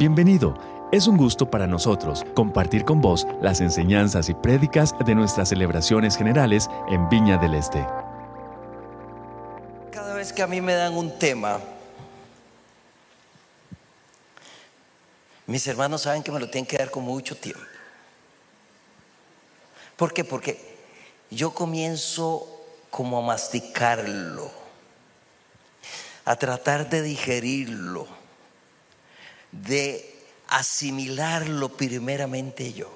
Bienvenido. Es un gusto para nosotros compartir con vos las enseñanzas y prédicas de nuestras celebraciones generales en Viña del Este. Cada vez que a mí me dan un tema, mis hermanos saben que me lo tienen que dar con mucho tiempo. ¿Por qué? Porque yo comienzo como a masticarlo, a tratar de digerirlo, de asimilarlo primeramente yo.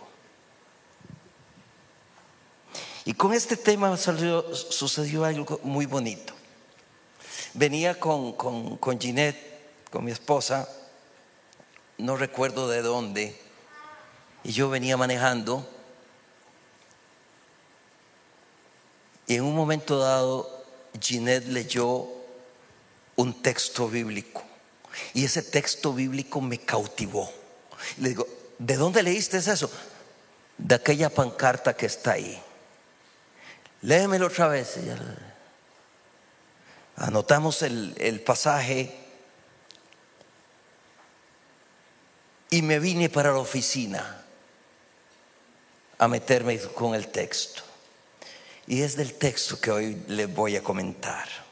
Y con este tema sucedió algo muy bonito. Venía con, con, con Ginette, con mi esposa, no recuerdo de dónde, y yo venía manejando, y en un momento dado Ginette leyó un texto bíblico, y ese texto bíblico me cautivó. Le digo, ¿de dónde leíste eso? De aquella pancarta que está ahí. Léemelo otra vez. Anotamos el, el pasaje y me vine para la oficina a meterme con el texto. Y es del texto que hoy les voy a comentar.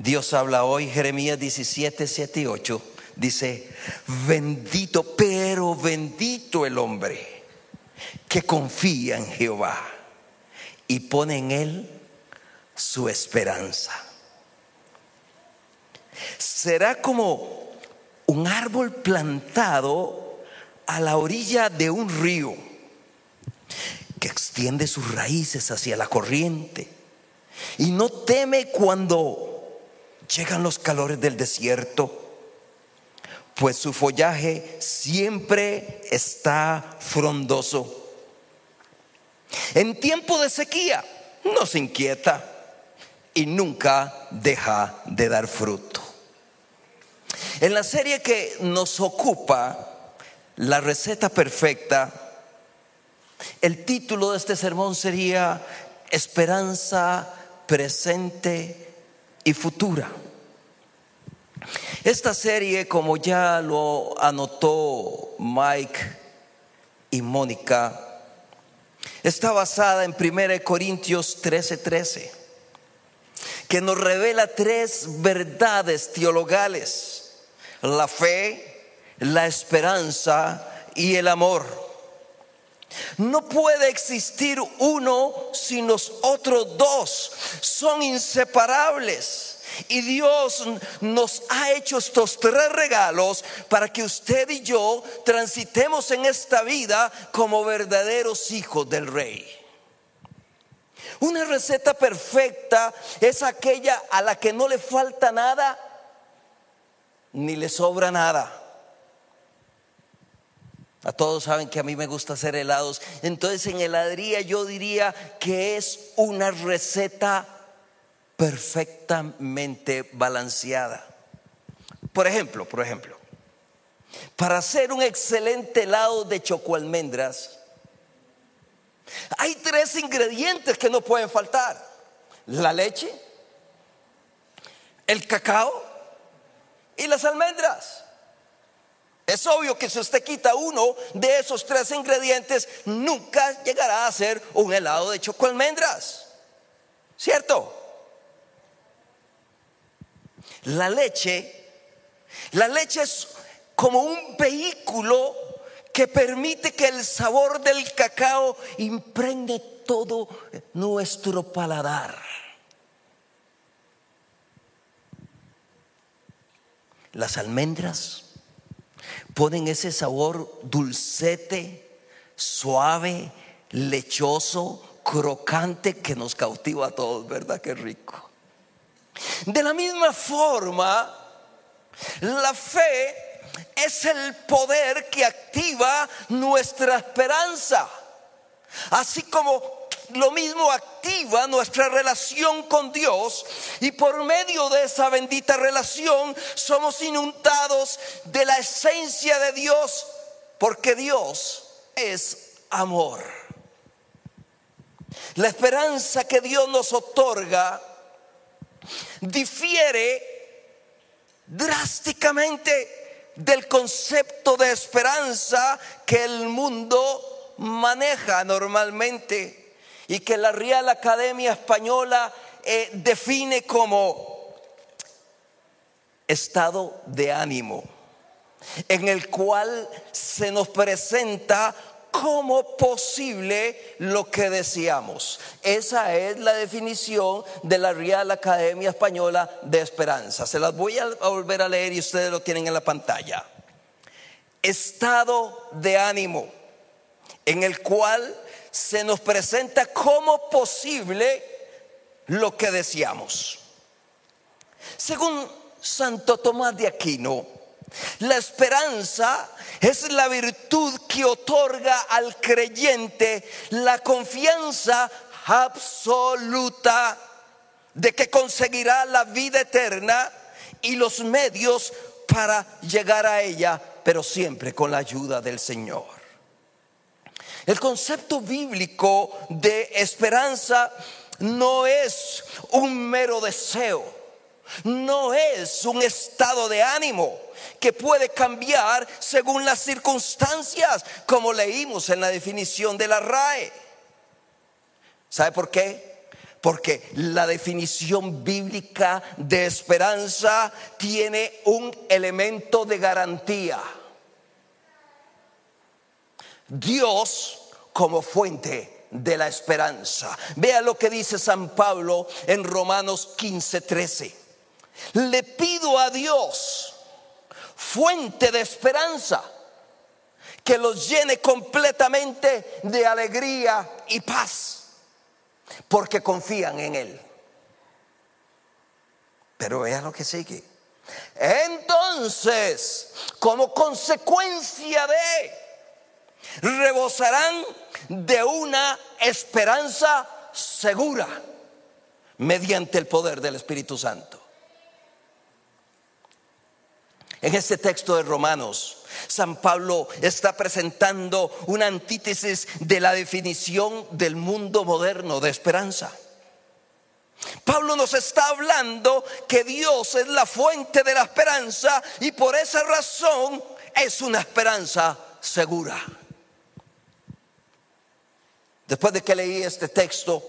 Dios habla hoy, Jeremías 17, 7 y 8, dice, bendito, pero bendito el hombre que confía en Jehová y pone en él su esperanza. Será como un árbol plantado a la orilla de un río que extiende sus raíces hacia la corriente y no teme cuando llegan los calores del desierto, pues su follaje siempre está frondoso. En tiempo de sequía no se inquieta y nunca deja de dar fruto. En la serie que nos ocupa, la receta perfecta, el título de este sermón sería Esperanza presente y futura. Esta serie, como ya lo anotó Mike y Mónica, está basada en 1 Corintios 13:13, 13, que nos revela tres verdades teologales, la fe, la esperanza y el amor. No puede existir uno sin los otros dos. Son inseparables. Y Dios nos ha hecho estos tres regalos para que usted y yo transitemos en esta vida como verdaderos hijos del rey. Una receta perfecta es aquella a la que no le falta nada ni le sobra nada. A todos saben que a mí me gusta hacer helados. Entonces en heladería yo diría que es una receta perfectamente balanceada. Por ejemplo, por ejemplo, para hacer un excelente helado de chocoalmendras, hay tres ingredientes que no pueden faltar. La leche, el cacao y las almendras. Es obvio que si usted quita uno de esos tres ingredientes, nunca llegará a ser un helado de chocoalmendras. ¿Cierto? La leche, la leche es como un vehículo que permite que el sabor del cacao impregne todo nuestro paladar. Las almendras ponen ese sabor dulcete, suave, lechoso, crocante que nos cautiva a todos, ¿verdad? Qué rico. De la misma forma, la fe es el poder que activa nuestra esperanza, así como lo mismo activa nuestra relación con Dios y por medio de esa bendita relación somos inundados de la esencia de Dios porque Dios es amor. La esperanza que Dios nos otorga difiere drásticamente del concepto de esperanza que el mundo maneja normalmente y que la Real Academia Española eh, define como estado de ánimo, en el cual se nos presenta como posible lo que deseamos. Esa es la definición de la Real Academia Española de Esperanza. Se las voy a volver a leer y ustedes lo tienen en la pantalla. Estado de ánimo en el cual se nos presenta como posible lo que deseamos. Según Santo Tomás de Aquino, la esperanza es la virtud que otorga al creyente la confianza absoluta de que conseguirá la vida eterna y los medios para llegar a ella, pero siempre con la ayuda del Señor. El concepto bíblico de esperanza no es un mero deseo, no es un estado de ánimo que puede cambiar según las circunstancias, como leímos en la definición de la RAE. ¿Sabe por qué? Porque la definición bíblica de esperanza tiene un elemento de garantía. Dios como fuente de la esperanza. Vea lo que dice San Pablo en Romanos 15, 13. Le pido a Dios fuente de esperanza, que los llene completamente de alegría y paz, porque confían en Él. Pero vea lo que sigue. Entonces, como consecuencia de, rebosarán de una esperanza segura mediante el poder del Espíritu Santo. En este texto de Romanos, San Pablo está presentando una antítesis de la definición del mundo moderno de esperanza. Pablo nos está hablando que Dios es la fuente de la esperanza y por esa razón es una esperanza segura. Después de que leí este texto,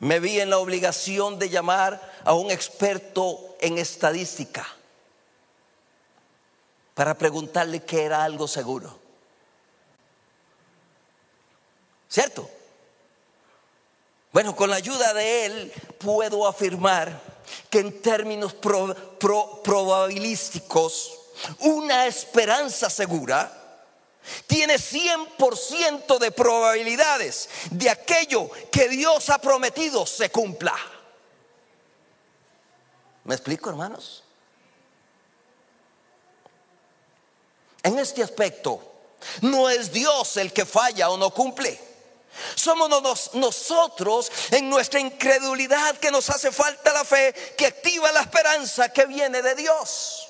me vi en la obligación de llamar a un experto en estadística para preguntarle qué era algo seguro. ¿Cierto? Bueno, con la ayuda de él puedo afirmar que en términos probabilísticos, una esperanza segura tiene 100% de probabilidades de aquello que Dios ha prometido se cumpla. ¿Me explico, hermanos? En este aspecto, no es Dios el que falla o no cumple. Somos nosotros en nuestra incredulidad que nos hace falta la fe, que activa la esperanza que viene de Dios.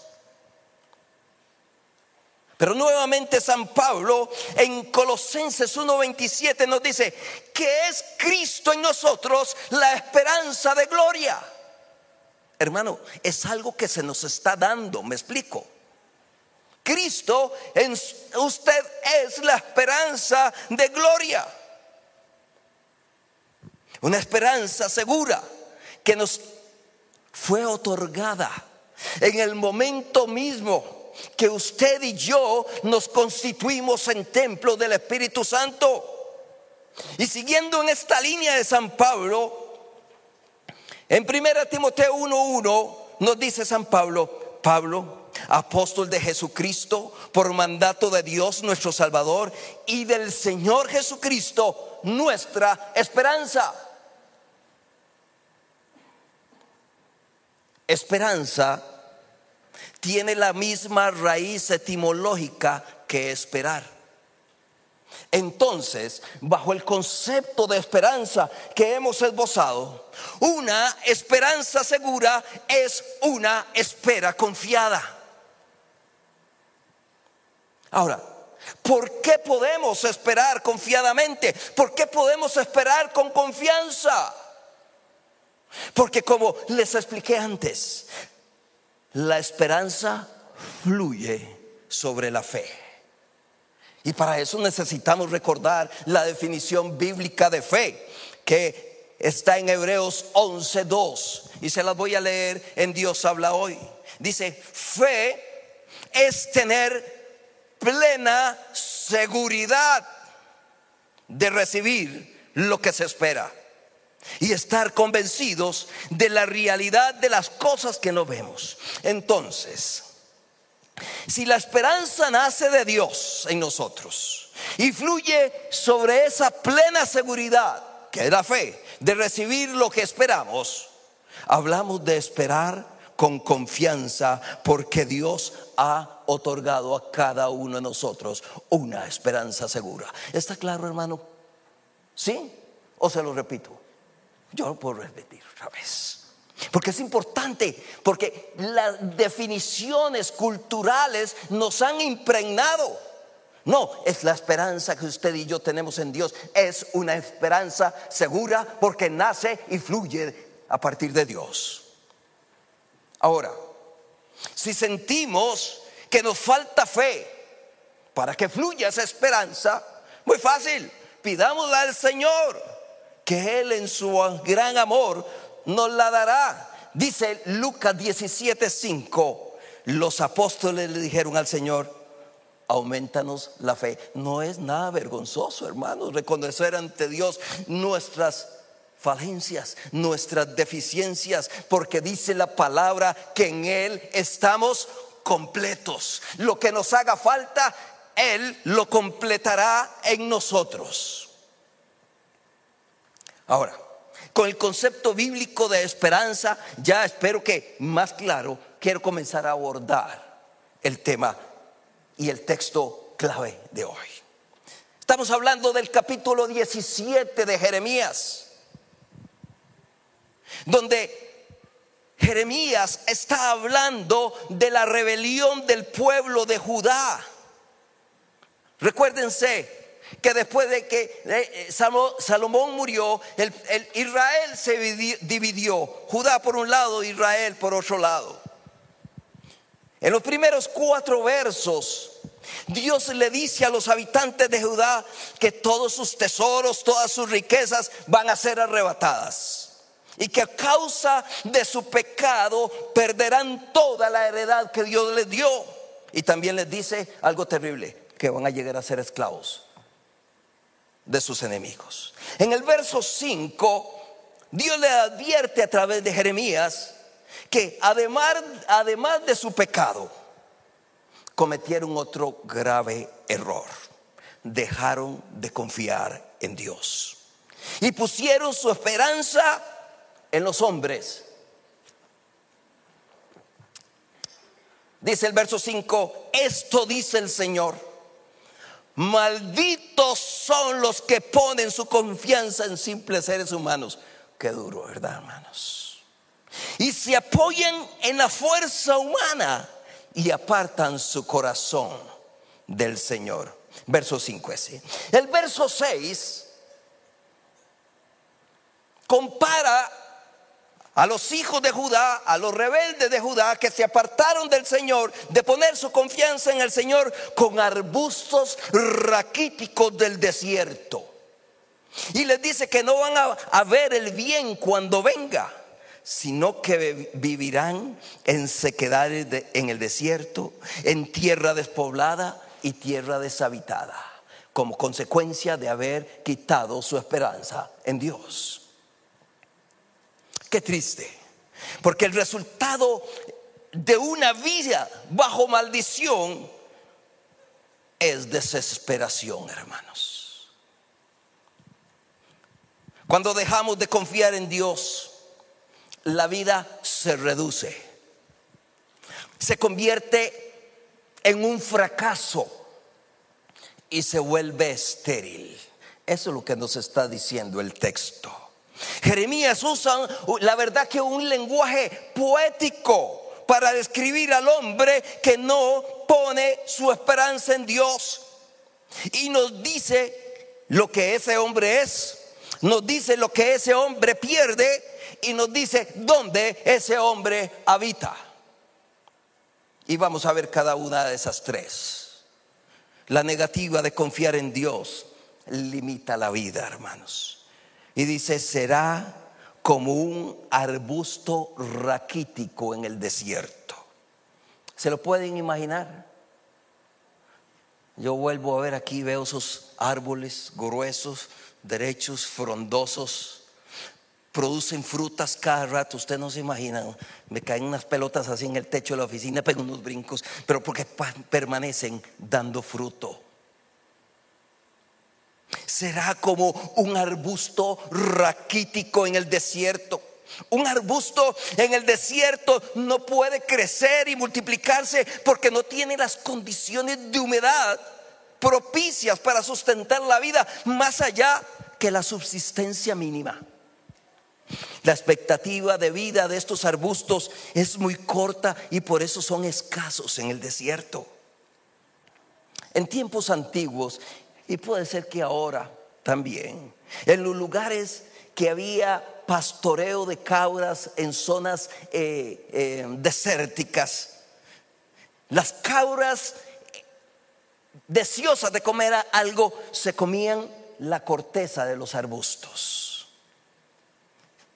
Pero nuevamente San Pablo en Colosenses 1:27 nos dice que es Cristo en nosotros la esperanza de gloria. Hermano, es algo que se nos está dando, me explico. Cristo en usted es la esperanza de gloria. Una esperanza segura que nos fue otorgada en el momento mismo que usted y yo nos constituimos en templo del Espíritu Santo. Y siguiendo en esta línea de San Pablo, en 1 Timoteo 1.1 nos dice San Pablo, Pablo, apóstol de Jesucristo, por mandato de Dios nuestro Salvador y del Señor Jesucristo, nuestra esperanza. Esperanza tiene la misma raíz etimológica que esperar. Entonces, bajo el concepto de esperanza que hemos esbozado, una esperanza segura es una espera confiada. Ahora, ¿por qué podemos esperar confiadamente? ¿Por qué podemos esperar con confianza? Porque como les expliqué antes, la esperanza fluye sobre la fe. Y para eso necesitamos recordar la definición bíblica de fe, que está en Hebreos 11.2. Y se las voy a leer en Dios habla hoy. Dice, fe es tener plena seguridad de recibir lo que se espera y estar convencidos de la realidad de las cosas que no vemos. Entonces, si la esperanza nace de Dios en nosotros y fluye sobre esa plena seguridad, que es la fe, de recibir lo que esperamos, hablamos de esperar con confianza porque Dios ha otorgado a cada uno de nosotros una esperanza segura. ¿Está claro, hermano? ¿Sí? ¿O se lo repito? Yo lo puedo repetir otra vez. Porque es importante, porque las definiciones culturales nos han impregnado. No, es la esperanza que usted y yo tenemos en Dios. Es una esperanza segura porque nace y fluye a partir de Dios. Ahora, si sentimos que nos falta fe para que fluya esa esperanza, muy fácil, pidámosla al Señor, que Él en su gran amor nos la dará. Dice Lucas 17:5, los apóstoles le dijeron al Señor, aumentanos la fe. No es nada vergonzoso, hermanos, reconocer ante Dios nuestras falencias, nuestras deficiencias, porque dice la palabra que en Él estamos completos. Lo que nos haga falta, Él lo completará en nosotros. Ahora, con el concepto bíblico de esperanza, ya espero que más claro, quiero comenzar a abordar el tema y el texto clave de hoy. Estamos hablando del capítulo 17 de Jeremías, donde Jeremías está hablando de la rebelión del pueblo de Judá. Recuérdense, que después de que eh, eh, Salomón murió, el, Israel se dividió, Judá por un lado, Israel por otro lado. En los primeros cuatro versos, Dios le dice a los habitantes de Judá que todos sus tesoros, todas sus riquezas van a ser arrebatadas. Y que a causa de su pecado perderán toda la heredad que Dios les dio. Y también les dice algo terrible, que van a llegar a ser esclavos de sus enemigos. En el verso 5, Dios le advierte a través de Jeremías que además, además de su pecado, cometieron otro grave error. Dejaron de confiar en Dios. Y pusieron su esperanza en los hombres. Dice el verso 5, esto dice el Señor Malditos son los que ponen su confianza en simples seres humanos. Qué duro, ¿verdad, hermanos? Y se apoyan en la fuerza humana y apartan su corazón del Señor. Verso 5 así. El verso 6 compara a los hijos de Judá, a los rebeldes de Judá que se apartaron del Señor, de poner su confianza en el Señor con arbustos raquíticos del desierto. Y les dice que no van a, ver el bien cuando venga, sino que vivirán en sequedad en el desierto, en tierra despoblada y tierra deshabitada, como consecuencia de haber quitado su esperanza en Dios. Qué triste. Porque el resultado de una vida bajo maldición es desesperación, hermanos. Cuando dejamos de confiar en Dios, la vida se reduce. Se convierte en un fracaso y se vuelve estéril. Eso es lo que nos está diciendo el texto. Jeremías usa la verdad que un lenguaje poético para describir al hombre que no pone su esperanza en Dios. Y nos dice lo que ese hombre es, nos dice lo que ese hombre pierde y nos dice dónde ese hombre habita. Y vamos a ver cada una de esas tres. La negativa de confiar en Dios limita la vida, hermanos. Y dice, será como un arbusto raquítico en el desierto. ¿Se lo pueden imaginar? Yo vuelvo a ver aquí, veo esos árboles gruesos, derechos, frondosos, producen frutas cada rato, usted no se imagina, me caen unas pelotas así en el techo de la oficina, pego unos brincos, pero porque permanecen dando fruto. Será como un arbusto raquítico en el desierto. Un arbusto en el desierto no puede crecer y multiplicarse porque no tiene las condiciones de humedad propicias para sustentar la vida más allá que la subsistencia mínima. La expectativa de vida de estos arbustos es muy corta y por eso son escasos en el desierto. En tiempos antiguos, y puede ser que ahora también, en los lugares que había pastoreo de cabras en zonas eh, eh, desérticas. Las cabras deseosas de comer algo se comían la corteza de los arbustos.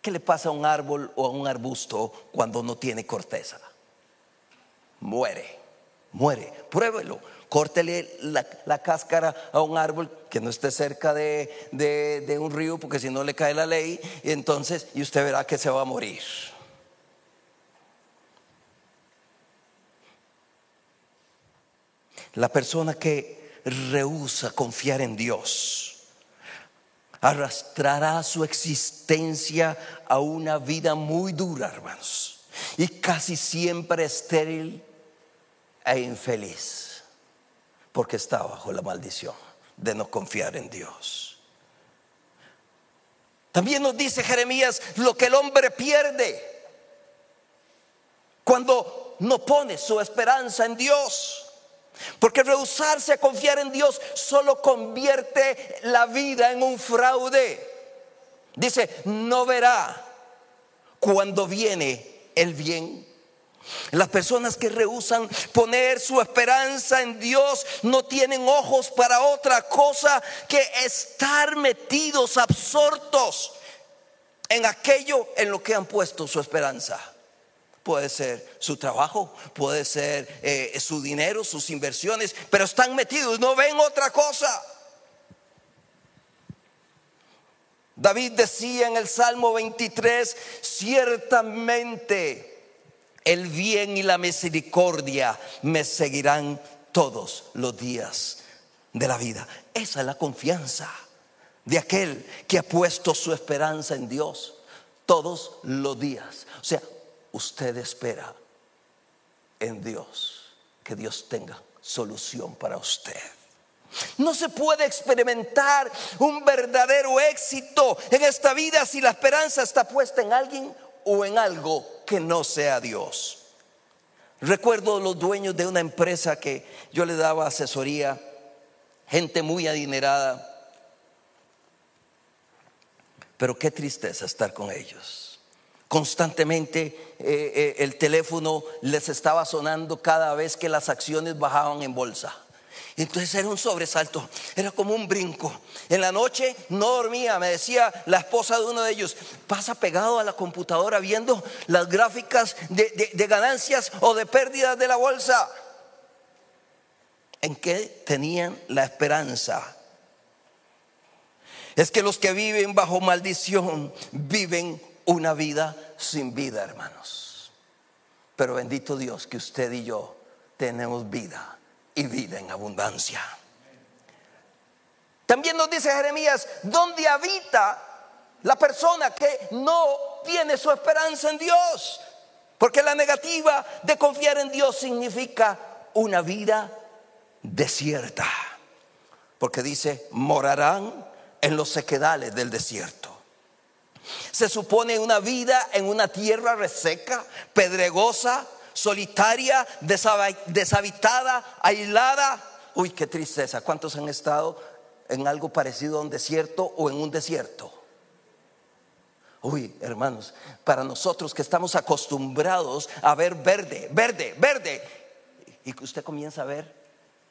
¿Qué le pasa a un árbol o a un arbusto cuando no tiene corteza? Muere, muere. Pruébelo córtele la, cáscara a un árbol que no esté cerca de, de, un río, porque si no le cae la ley, y entonces, y usted verá que se va a morir. La persona que rehúsa confiar en Dios arrastrará su existencia a una vida muy dura, hermanos, y casi siempre estéril e infeliz porque está bajo la maldición de no confiar en Dios. También nos dice Jeremías lo que el hombre pierde cuando no pone su esperanza en Dios. Porque rehusarse a confiar en Dios solo convierte la vida en un fraude. Dice, no verá cuando viene el bien las personas que rehusan poner su esperanza en Dios no tienen ojos para otra cosa que estar metidos, absortos en aquello en lo que han puesto su esperanza. Puede ser su trabajo, puede ser eh, su dinero, sus inversiones, pero están metidos, no ven otra cosa. David decía en el Salmo 23, ciertamente el bien y la misericordia me seguirán todos los días de la vida. Esa es la confianza de aquel que ha puesto su esperanza en Dios todos los días. O sea, usted espera en Dios que Dios tenga solución para usted. No se puede experimentar un verdadero éxito en esta vida si la esperanza está puesta en alguien o en algo que no sea Dios. Recuerdo los dueños de una empresa que yo le daba asesoría, gente muy adinerada, pero qué tristeza estar con ellos. Constantemente eh, eh, el teléfono les estaba sonando cada vez que las acciones bajaban en bolsa. Entonces era un sobresalto, era como un brinco. En la noche no dormía, me decía la esposa de uno de ellos, pasa pegado a la computadora viendo las gráficas de, ganancias o de pérdidas de la bolsa. ¿En qué tenían la esperanza? Es que los que viven bajo maldición viven una vida sin vida, hermanos. Pero bendito Dios que usted y yo tenemos vida y vida en abundancia. También nos dice Jeremías, donde habita la persona que no tiene su esperanza en Dios. Porque la negativa de confiar en Dios significa una vida desierta. Porque dice, morarán en los sequedales del desierto. Se supone una vida en una tierra reseca, pedregosa, solitaria, deshabitada, aislada. Uy, qué tristeza. ¿Cuántos han estado en algo parecido a un desierto o en un desierto? Uy, hermanos, para nosotros que estamos acostumbrados a ver verde, verde, verde, y que usted comienza a ver,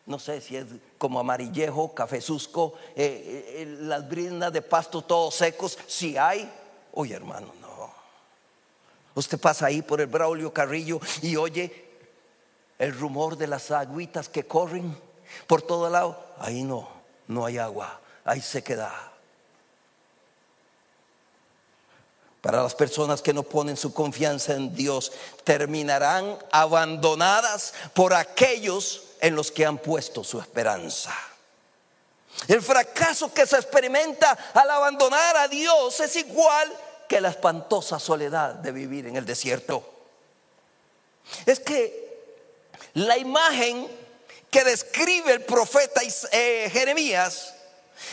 no sé si es como amarillejo, cafezusco, eh, eh, eh, las briznas de pasto todos secos, si hay, oye hermano, no. Usted pasa ahí por el Braulio Carrillo y oye el rumor de las agüitas que corren por todo lado, ahí no, no hay agua, hay sequedad. Para las personas que no ponen su confianza en Dios, terminarán abandonadas por aquellos en los que han puesto su esperanza. El fracaso que se experimenta al abandonar a Dios es igual que la espantosa soledad de vivir en el desierto. Es que la imagen que describe el profeta eh, Jeremías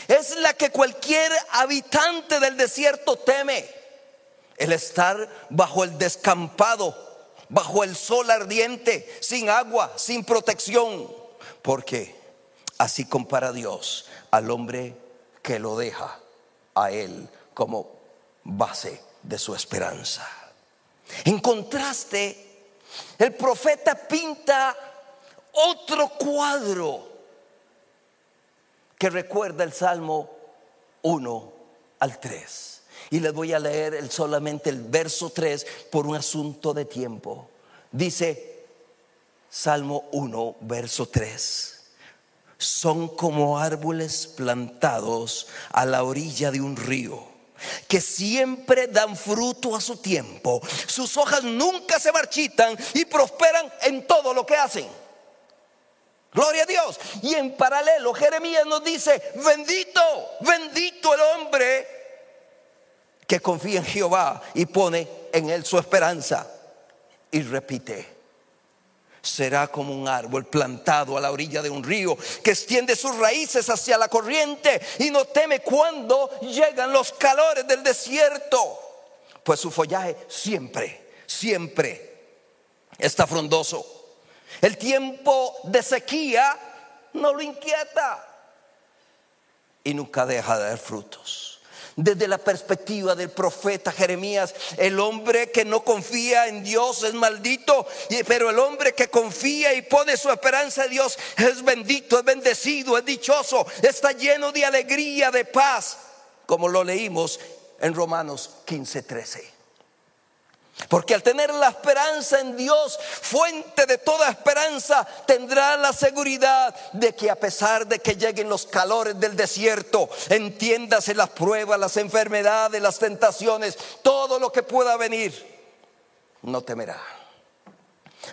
es la que cualquier habitante del desierto teme. El estar bajo el descampado, bajo el sol ardiente, sin agua, sin protección. Porque así compara Dios al hombre que lo deja a él como base de su esperanza. En contraste, el profeta pinta otro cuadro que recuerda el Salmo 1 al 3. Y les voy a leer solamente el verso 3 por un asunto de tiempo. Dice Salmo 1, verso 3. Son como árboles plantados a la orilla de un río que siempre dan fruto a su tiempo. Sus hojas nunca se marchitan y prosperan en todo lo que hacen. Gloria a Dios. Y en paralelo, Jeremías nos dice, bendito, bendito el hombre que confía en Jehová y pone en él su esperanza. Y repite, será como un árbol plantado a la orilla de un río que extiende sus raíces hacia la corriente y no teme cuando llegan los calores del desierto, pues su follaje siempre, siempre está frondoso. El tiempo de sequía no lo inquieta y nunca deja de dar frutos desde la perspectiva del profeta Jeremías. El hombre que no confía en Dios es maldito, pero el hombre que confía y pone su esperanza en Dios es bendito, es bendecido, es dichoso, está lleno de alegría, de paz, como lo leímos en Romanos 15, 13. Porque al tener la esperanza en Dios, fuente de toda esperanza, tendrá la seguridad de que a pesar de que lleguen los calores del desierto, entiéndase las pruebas, las enfermedades, las tentaciones, todo lo que pueda venir, no temerá.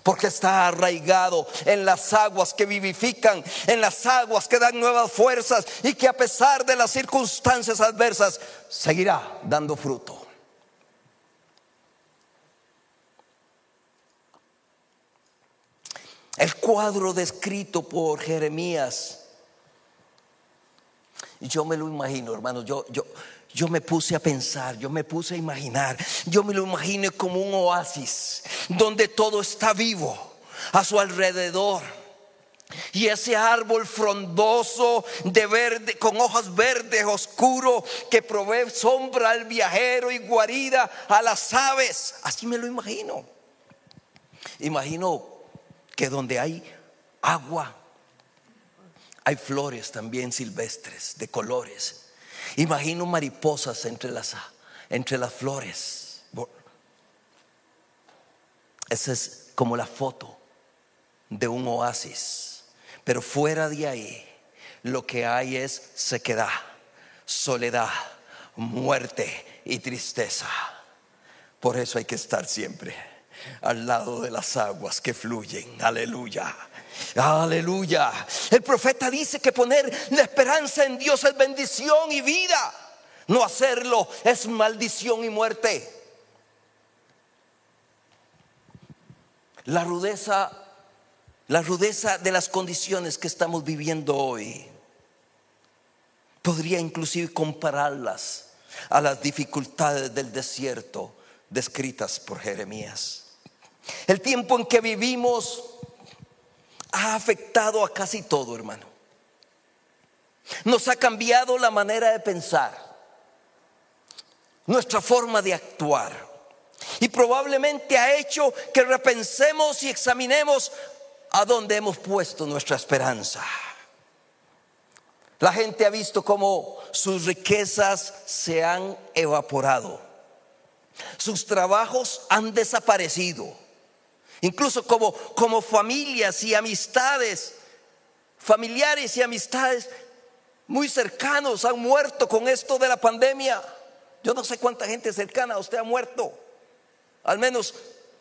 Porque está arraigado en las aguas que vivifican, en las aguas que dan nuevas fuerzas y que a pesar de las circunstancias adversas, seguirá dando fruto. El cuadro descrito por Jeremías. Yo me lo imagino, hermano. Yo, yo, yo me puse a pensar, yo me puse a imaginar. Yo me lo imagino como un oasis donde todo está vivo a su alrededor. Y ese árbol frondoso de verde, con hojas verdes oscuro, que provee sombra al viajero y guarida a las aves. Así me lo imagino. Imagino que donde hay agua, hay flores también silvestres de colores. Imagino mariposas entre las, entre las flores. Esa es como la foto de un oasis. Pero fuera de ahí, lo que hay es sequedad, soledad, muerte y tristeza. Por eso hay que estar siempre al lado de las aguas que fluyen. Aleluya. Aleluya. El profeta dice que poner la esperanza en Dios es bendición y vida. No hacerlo es maldición y muerte. La rudeza, la rudeza de las condiciones que estamos viviendo hoy podría inclusive compararlas a las dificultades del desierto descritas por Jeremías. El tiempo en que vivimos ha afectado a casi todo, hermano. Nos ha cambiado la manera de pensar, nuestra forma de actuar. Y probablemente ha hecho que repensemos y examinemos a dónde hemos puesto nuestra esperanza. La gente ha visto cómo sus riquezas se han evaporado. Sus trabajos han desaparecido. Incluso como, como familias y amistades, familiares y amistades muy cercanos han muerto con esto de la pandemia. Yo no sé cuánta gente cercana a usted ha muerto. Al menos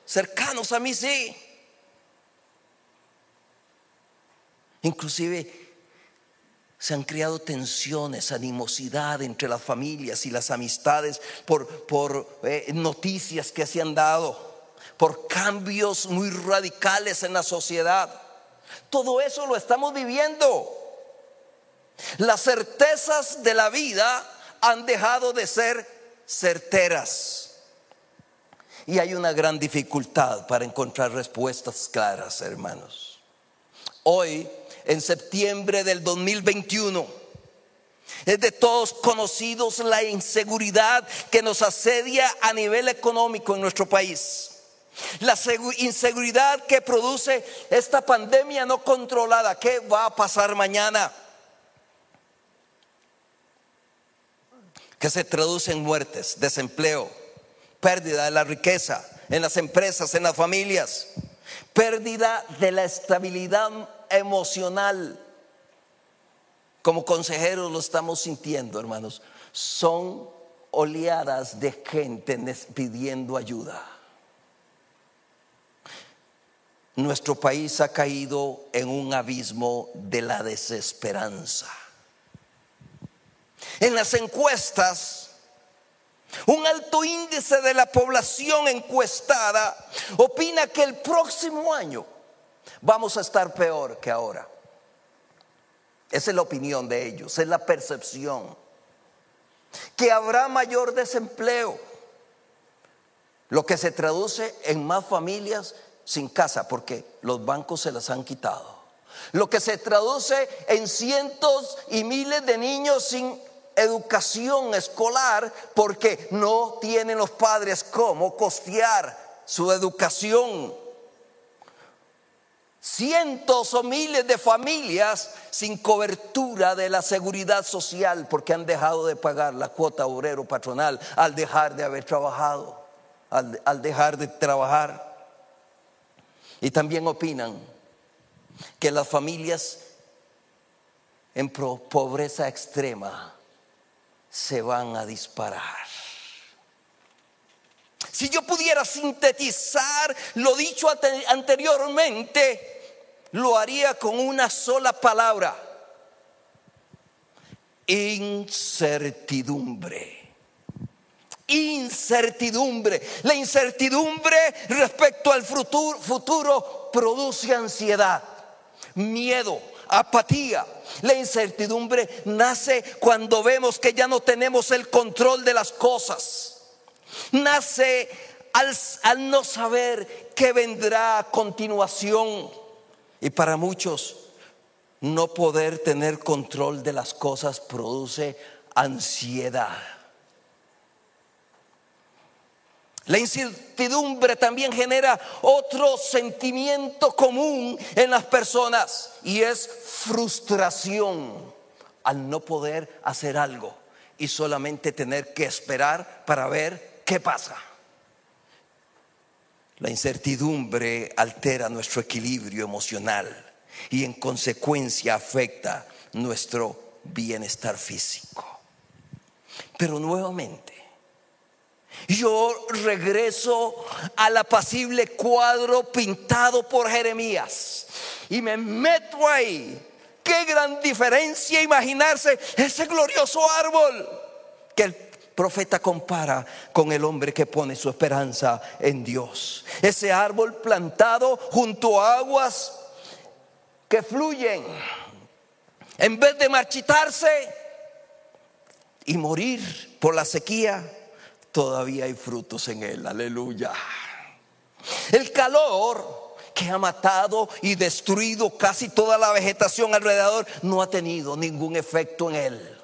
cercanos a mí sí. Inclusive se han creado tensiones, animosidad entre las familias y las amistades por, por eh, noticias que se han dado, por cambios muy radicales en la sociedad. Todo eso lo estamos viviendo. Las certezas de la vida han dejado de ser certeras. Y hay una gran dificultad para encontrar respuestas claras, hermanos. Hoy en septiembre del 2021. Es de todos conocidos la inseguridad que nos asedia a nivel económico en nuestro país. La inseguridad que produce esta pandemia no controlada. ¿Qué va a pasar mañana? Que se traduce en muertes, desempleo, pérdida de la riqueza en las empresas, en las familias, pérdida de la estabilidad emocional. Como consejeros lo estamos sintiendo, hermanos. Son oleadas de gente pidiendo ayuda. Nuestro país ha caído en un abismo de la desesperanza. En las encuestas, un alto índice de la población encuestada opina que el próximo año vamos a estar peor que ahora. Esa es la opinión de ellos, es la percepción. Que habrá mayor desempleo, lo que se traduce en más familias sin casa, porque los bancos se las han quitado. Lo que se traduce en cientos y miles de niños sin educación escolar, porque no tienen los padres cómo costear su educación cientos o miles de familias sin cobertura de la seguridad social porque han dejado de pagar la cuota obrero patronal al dejar de haber trabajado, al, dejar de trabajar. Y también opinan que las familias en pobreza extrema se van a disparar. Si yo pudiera sintetizar lo dicho anteriormente, lo haría con una sola palabra. Incertidumbre. Incertidumbre. La incertidumbre respecto al futuro, futuro produce ansiedad, miedo, apatía. La incertidumbre nace cuando vemos que ya no tenemos el control de las cosas. Nace al, al no saber qué vendrá a continuación y para muchos, no poder tener control de las cosas produce ansiedad. La incertidumbre también genera otro sentimiento común en las personas y es frustración al no poder hacer algo y solamente tener que esperar para ver qué pasa. La incertidumbre altera nuestro equilibrio emocional y en consecuencia afecta nuestro bienestar físico. Pero nuevamente, yo regreso al apacible cuadro pintado por Jeremías y me meto ahí. Qué gran diferencia imaginarse ese glorioso árbol que el profeta compara con el hombre que pone su esperanza en Dios. Ese árbol plantado junto a aguas que fluyen, en vez de marchitarse y morir por la sequía, todavía hay frutos en él. Aleluya. El calor que ha matado y destruido casi toda la vegetación alrededor no ha tenido ningún efecto en él.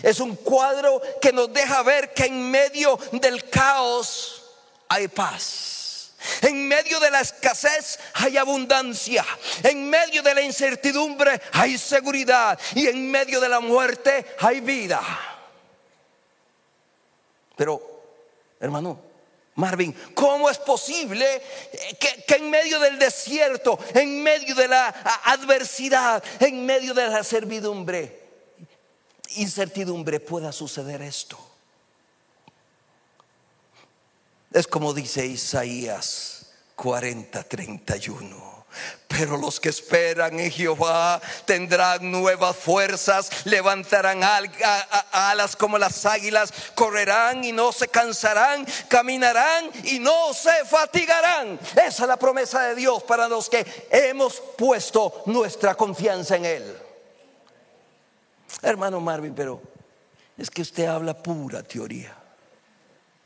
Es un cuadro que nos deja ver que en medio del caos hay paz. En medio de la escasez hay abundancia. En medio de la incertidumbre hay seguridad. Y en medio de la muerte hay vida. Pero, hermano, Marvin, ¿cómo es posible que, que, en medio del desierto, en medio de la adversidad, en medio de la servidumbre, incertidumbre pueda suceder esto? Es como dice Isaías 40, 31. Pero los que esperan en Jehová tendrán nuevas fuerzas, levantarán alas como las águilas, correrán y no se cansarán, caminarán y no se fatigarán. Esa es la promesa de Dios para los que hemos puesto nuestra confianza en Él. Hermano Marvin, pero es que usted habla pura teoría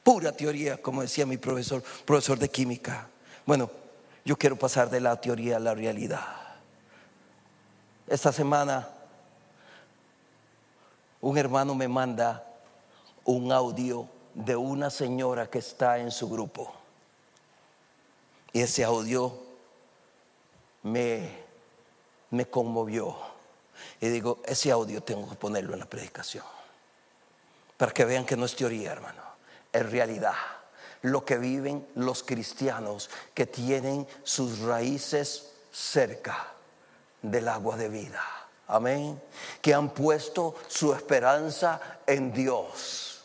pura teoría, como decía mi profesor, profesor de química. Bueno, yo quiero pasar de la teoría a la realidad. Esta semana un hermano me manda un audio de una señora que está en su grupo. Y ese audio me, me conmovió. Y digo, ese audio tengo que ponerlo en la predicación. Para que vean que no es teoría, hermano es realidad. Lo que viven los cristianos que tienen sus raíces cerca del agua de vida. Amén. Que han puesto su esperanza en Dios.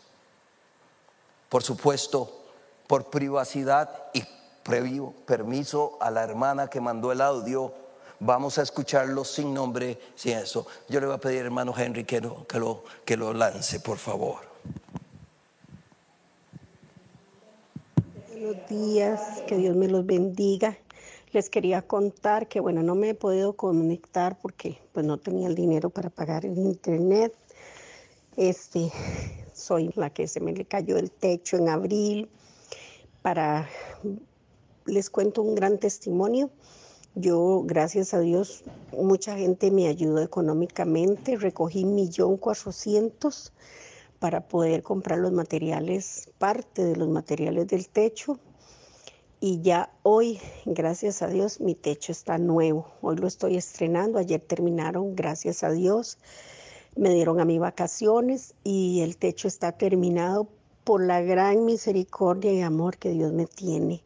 Por supuesto, por privacidad y previo permiso a la hermana que mandó el audio, vamos a escucharlo sin nombre, sin eso. Yo le voy a pedir, hermano Henry, que lo, que lo, que lo lance, por favor. Buenos días, que Dios me los bendiga. Les quería contar que, bueno, no me he podido conectar porque pues no tenía el dinero para pagar el internet. Este, soy la que se me le cayó el techo en abril. Para, les cuento un gran testimonio. Yo, gracias a Dios, mucha gente me ayudó económicamente. Recogí millón cuatrocientos para poder comprar los materiales, parte de los materiales del techo. Y ya hoy, gracias a Dios, mi techo está nuevo. Hoy lo estoy estrenando. Ayer terminaron, gracias a Dios. Me dieron a mí vacaciones y el techo está terminado por la gran misericordia y amor que Dios me tiene.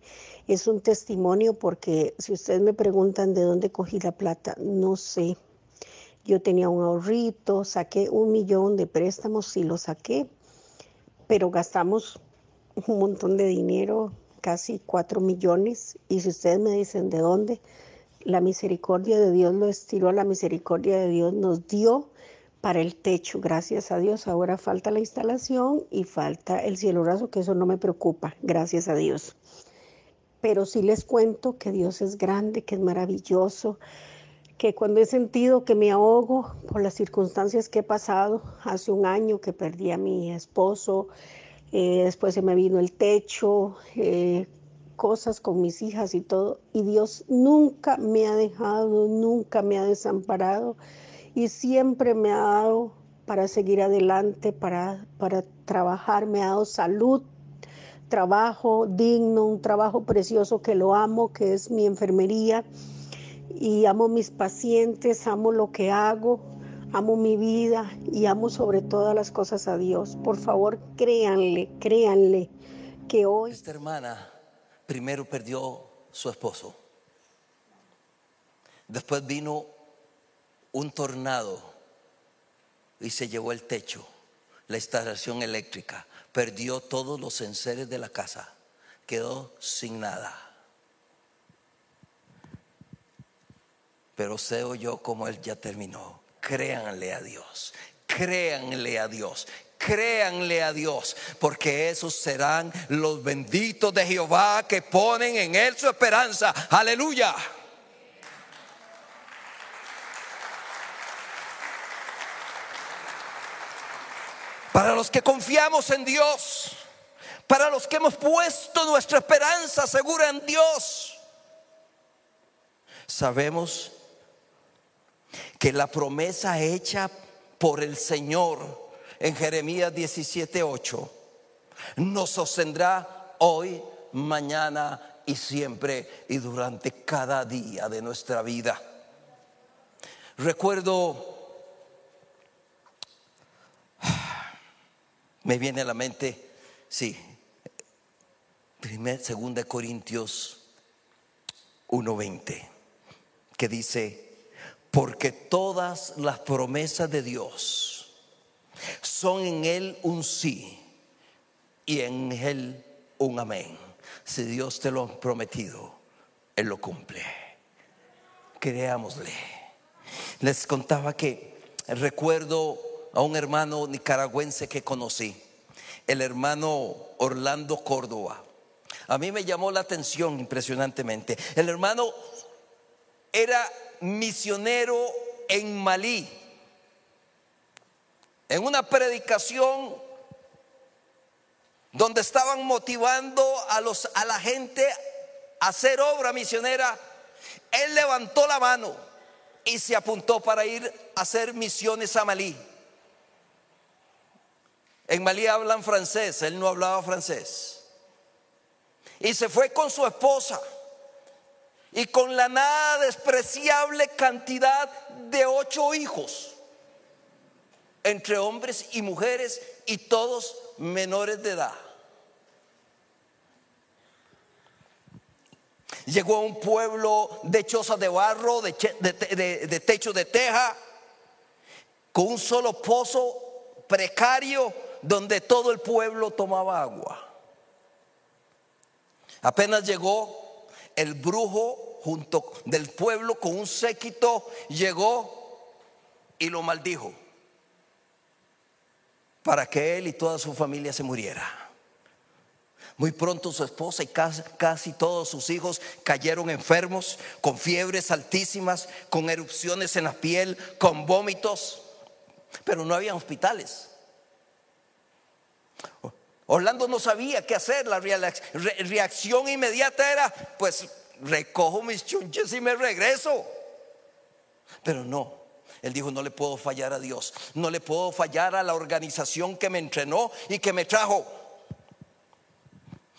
Es un testimonio porque si ustedes me preguntan de dónde cogí la plata, no sé. Yo tenía un ahorrito, saqué un millón de préstamos, sí lo saqué, pero gastamos un montón de dinero, casi cuatro millones. Y si ustedes me dicen de dónde, la misericordia de Dios lo estiró, la misericordia de Dios nos dio para el techo, gracias a Dios. Ahora falta la instalación y falta el cielo raso, que eso no me preocupa, gracias a Dios. Pero sí les cuento que Dios es grande, que es maravilloso, que cuando he sentido que me ahogo por las circunstancias que he pasado, hace un año que perdí a mi esposo, eh, después se me vino el techo, eh, cosas con mis hijas y todo, y Dios nunca me ha dejado, nunca me ha desamparado y siempre me ha dado para seguir adelante, para, para trabajar, me ha dado salud, trabajo digno, un trabajo precioso que lo amo, que es mi enfermería y amo mis pacientes, amo lo que hago, amo mi vida y amo sobre todas las cosas a Dios. Por favor, créanle, créanle que hoy... Esta hermana primero perdió su esposo. Después vino un tornado y se llevó el techo, la instalación eléctrica. Perdió todos los enseres de la casa. Quedó sin nada. Pero sé yo como Él ya terminó. Créanle a Dios, créanle a Dios, créanle a Dios, porque esos serán los benditos de Jehová que ponen en Él su esperanza. Aleluya. Para los que confiamos en Dios, para los que hemos puesto nuestra esperanza segura en Dios, sabemos que la promesa hecha por el Señor en Jeremías 17:8 nos sostendrá hoy, mañana y siempre y durante cada día de nuestra vida. Recuerdo, me viene a la mente, sí, primer, segunda Corintios 1:20, que dice, porque todas las promesas de Dios son en Él un sí y en Él un amén. Si Dios te lo ha prometido, Él lo cumple. Creámosle. Les contaba que recuerdo a un hermano nicaragüense que conocí, el hermano Orlando Córdoba. A mí me llamó la atención impresionantemente. El hermano era misionero en Malí. En una predicación donde estaban motivando a, los, a la gente a hacer obra misionera, él levantó la mano y se apuntó para ir a hacer misiones a Malí. En Malí hablan francés, él no hablaba francés. Y se fue con su esposa y con la nada despreciable cantidad de ocho hijos, entre hombres y mujeres y todos menores de edad. Llegó a un pueblo de chozas de barro, de, de techo de teja, con un solo pozo precario donde todo el pueblo tomaba agua. Apenas llegó el brujo junto del pueblo con un séquito llegó y lo maldijo para que él y toda su familia se muriera. Muy pronto su esposa y casi, todos sus hijos cayeron enfermos, con fiebres altísimas, con erupciones en la piel, con vómitos, pero no había hospitales. Orlando no sabía qué hacer, la reacción inmediata era, pues recojo mis chunches y me regreso. Pero no, él dijo, no le puedo fallar a Dios, no le puedo fallar a la organización que me entrenó y que me trajo.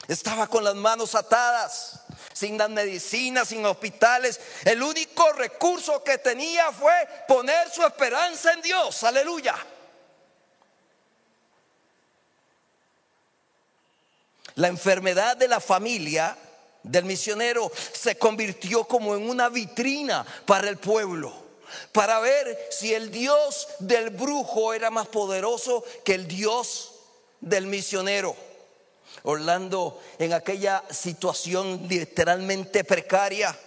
Estaba con las manos atadas, sin las medicinas, sin hospitales. El único recurso que tenía fue poner su esperanza en Dios. Aleluya. La enfermedad de la familia del misionero se convirtió como en una vitrina para el pueblo, para ver si el Dios del brujo era más poderoso que el Dios del misionero. Orlando en aquella situación literalmente precaria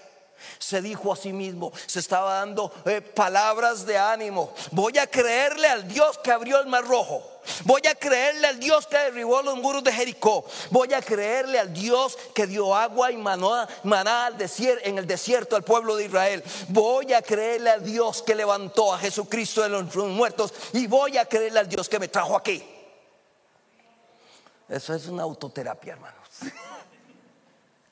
se dijo a sí mismo, se estaba dando eh, palabras de ánimo. Voy a creerle al Dios que abrió el mar rojo. Voy a creerle al Dios que derribó los muros de Jericó. Voy a creerle al Dios que dio agua y maná, en el desierto al pueblo de Israel. Voy a creerle al Dios que levantó a Jesucristo de los muertos. Y voy a creerle al Dios que me trajo aquí. Eso es una autoterapia, hermanos.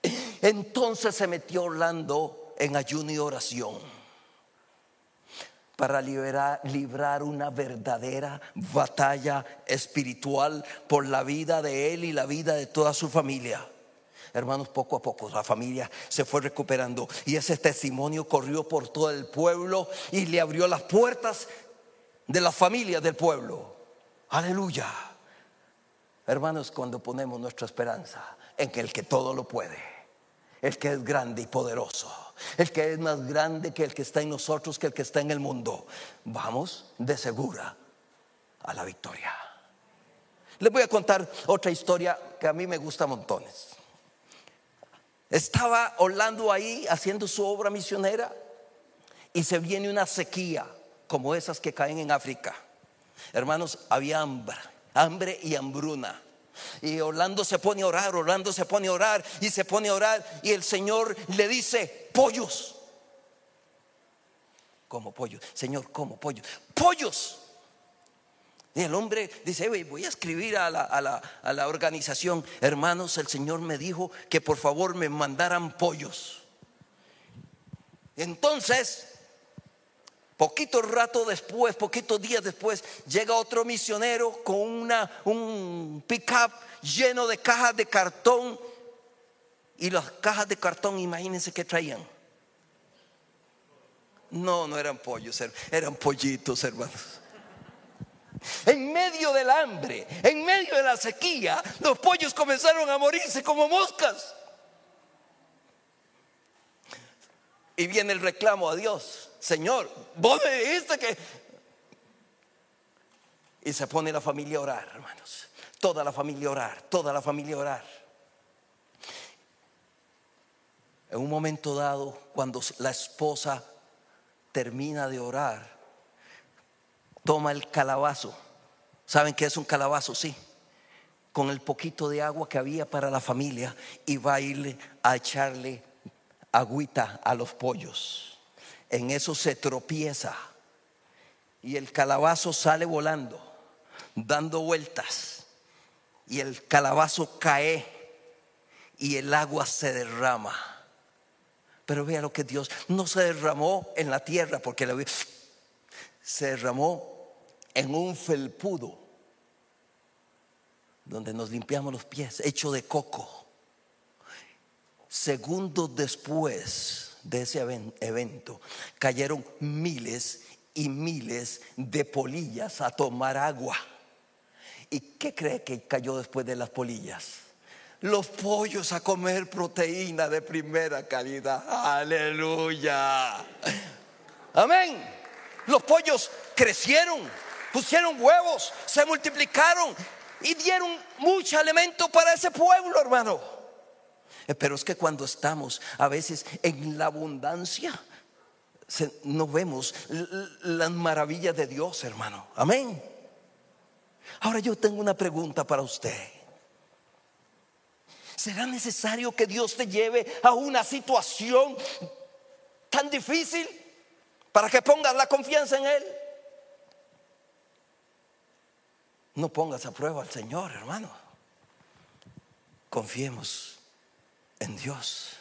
Entonces se metió Orlando en ayuno y oración para librar una verdadera batalla espiritual por la vida de él y la vida de toda su familia. Hermanos, poco a poco la familia se fue recuperando y ese testimonio corrió por todo el pueblo y le abrió las puertas de la familia del pueblo. Aleluya. Hermanos, cuando ponemos nuestra esperanza en el que todo lo puede, el que es grande y poderoso, el que es más grande que el que está en nosotros, que el que está en el mundo. Vamos de segura a la victoria. Les voy a contar otra historia que a mí me gusta montones. Estaba Orlando ahí haciendo su obra misionera y se viene una sequía como esas que caen en África. Hermanos, había hambre, hambre y hambruna. Y Orlando se pone a orar, Orlando se pone a orar y se pone a orar y el Señor le dice, pollos. Como pollos, Señor, como pollos. Pollos. Y el hombre dice, voy a escribir a la, a la organización, hermanos, el Señor me dijo que por favor me mandaran pollos. Entonces, Poquito rato después, poquitos días después, llega otro misionero con una, un pickup lleno de cajas de cartón Y las cajas de cartón, imagínense que traían. No, no eran pollos, eran pollitos, hermanos. En medio del hambre, en medio de la sequía, los pollos comenzaron a morirse como moscas. Y viene el reclamo a Dios, Señor, vos me dijiste que... Y se pone la familia a orar, hermanos. Toda la familia a orar, toda la familia a orar. En un momento dado, cuando la esposa termina de orar, toma el calabazo. ¿Saben qué es un calabazo? Sí. Con el poquito de agua que había para la familia y va a irle a echarle agüita a los pollos. En eso se tropieza y el calabazo sale volando, dando vueltas y el calabazo cae y el agua se derrama. Pero vea lo que Dios no se derramó en la tierra porque la, se derramó en un felpudo donde nos limpiamos los pies, hecho de coco. Segundos después de ese evento, cayeron miles y miles de polillas a tomar agua. ¿Y qué cree que cayó después de las polillas? Los pollos a comer proteína de primera calidad. Aleluya. Amén. Los pollos crecieron, pusieron huevos, se multiplicaron y dieron mucho alimento para ese pueblo, hermano. Eh, pero es que cuando estamos a veces en la abundancia, no vemos las maravillas de Dios, hermano. Amén. Ahora yo tengo una pregunta para usted. ¿Será necesario que Dios te lleve a una situación tan difícil para que pongas la confianza en Él? No pongas a prueba al Señor, hermano. Confiemos en Dios.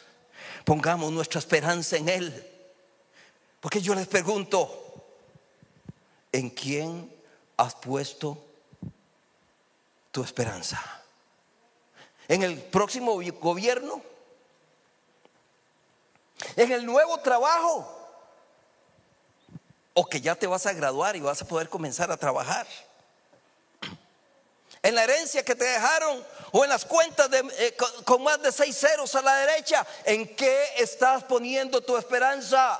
Pongamos nuestra esperanza en Él. Porque yo les pregunto, ¿en quién has puesto tu esperanza? ¿En el próximo gobierno? ¿En el nuevo trabajo? ¿O que ya te vas a graduar y vas a poder comenzar a trabajar? En la herencia que te dejaron o en las cuentas eh, con, más de seis ceros a la derecha, ¿en qué estás poniendo tu esperanza?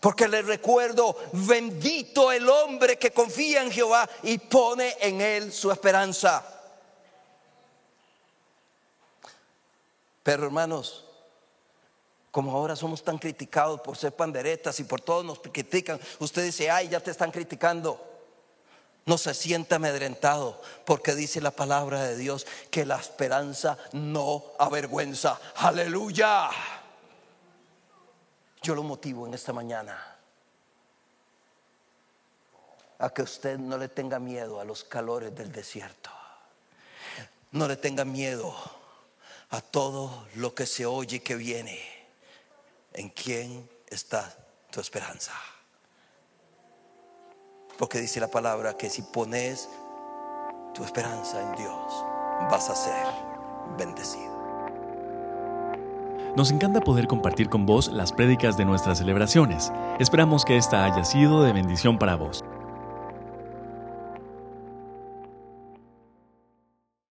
Porque les recuerdo, bendito el hombre que confía en Jehová y pone en él su esperanza. Pero hermanos, como ahora somos tan criticados por ser panderetas y por todos nos critican, usted dice, ay, ya te están criticando. No se sienta amedrentado porque dice la palabra de Dios que la esperanza no avergüenza. Aleluya. Yo lo motivo en esta mañana a que usted no le tenga miedo a los calores del desierto. No le tenga miedo a todo lo que se oye que viene. ¿En quién está tu esperanza? Porque dice la palabra que si pones tu esperanza en Dios, vas a ser bendecido. Nos encanta poder compartir con vos las prédicas de nuestras celebraciones. Esperamos que esta haya sido de bendición para vos.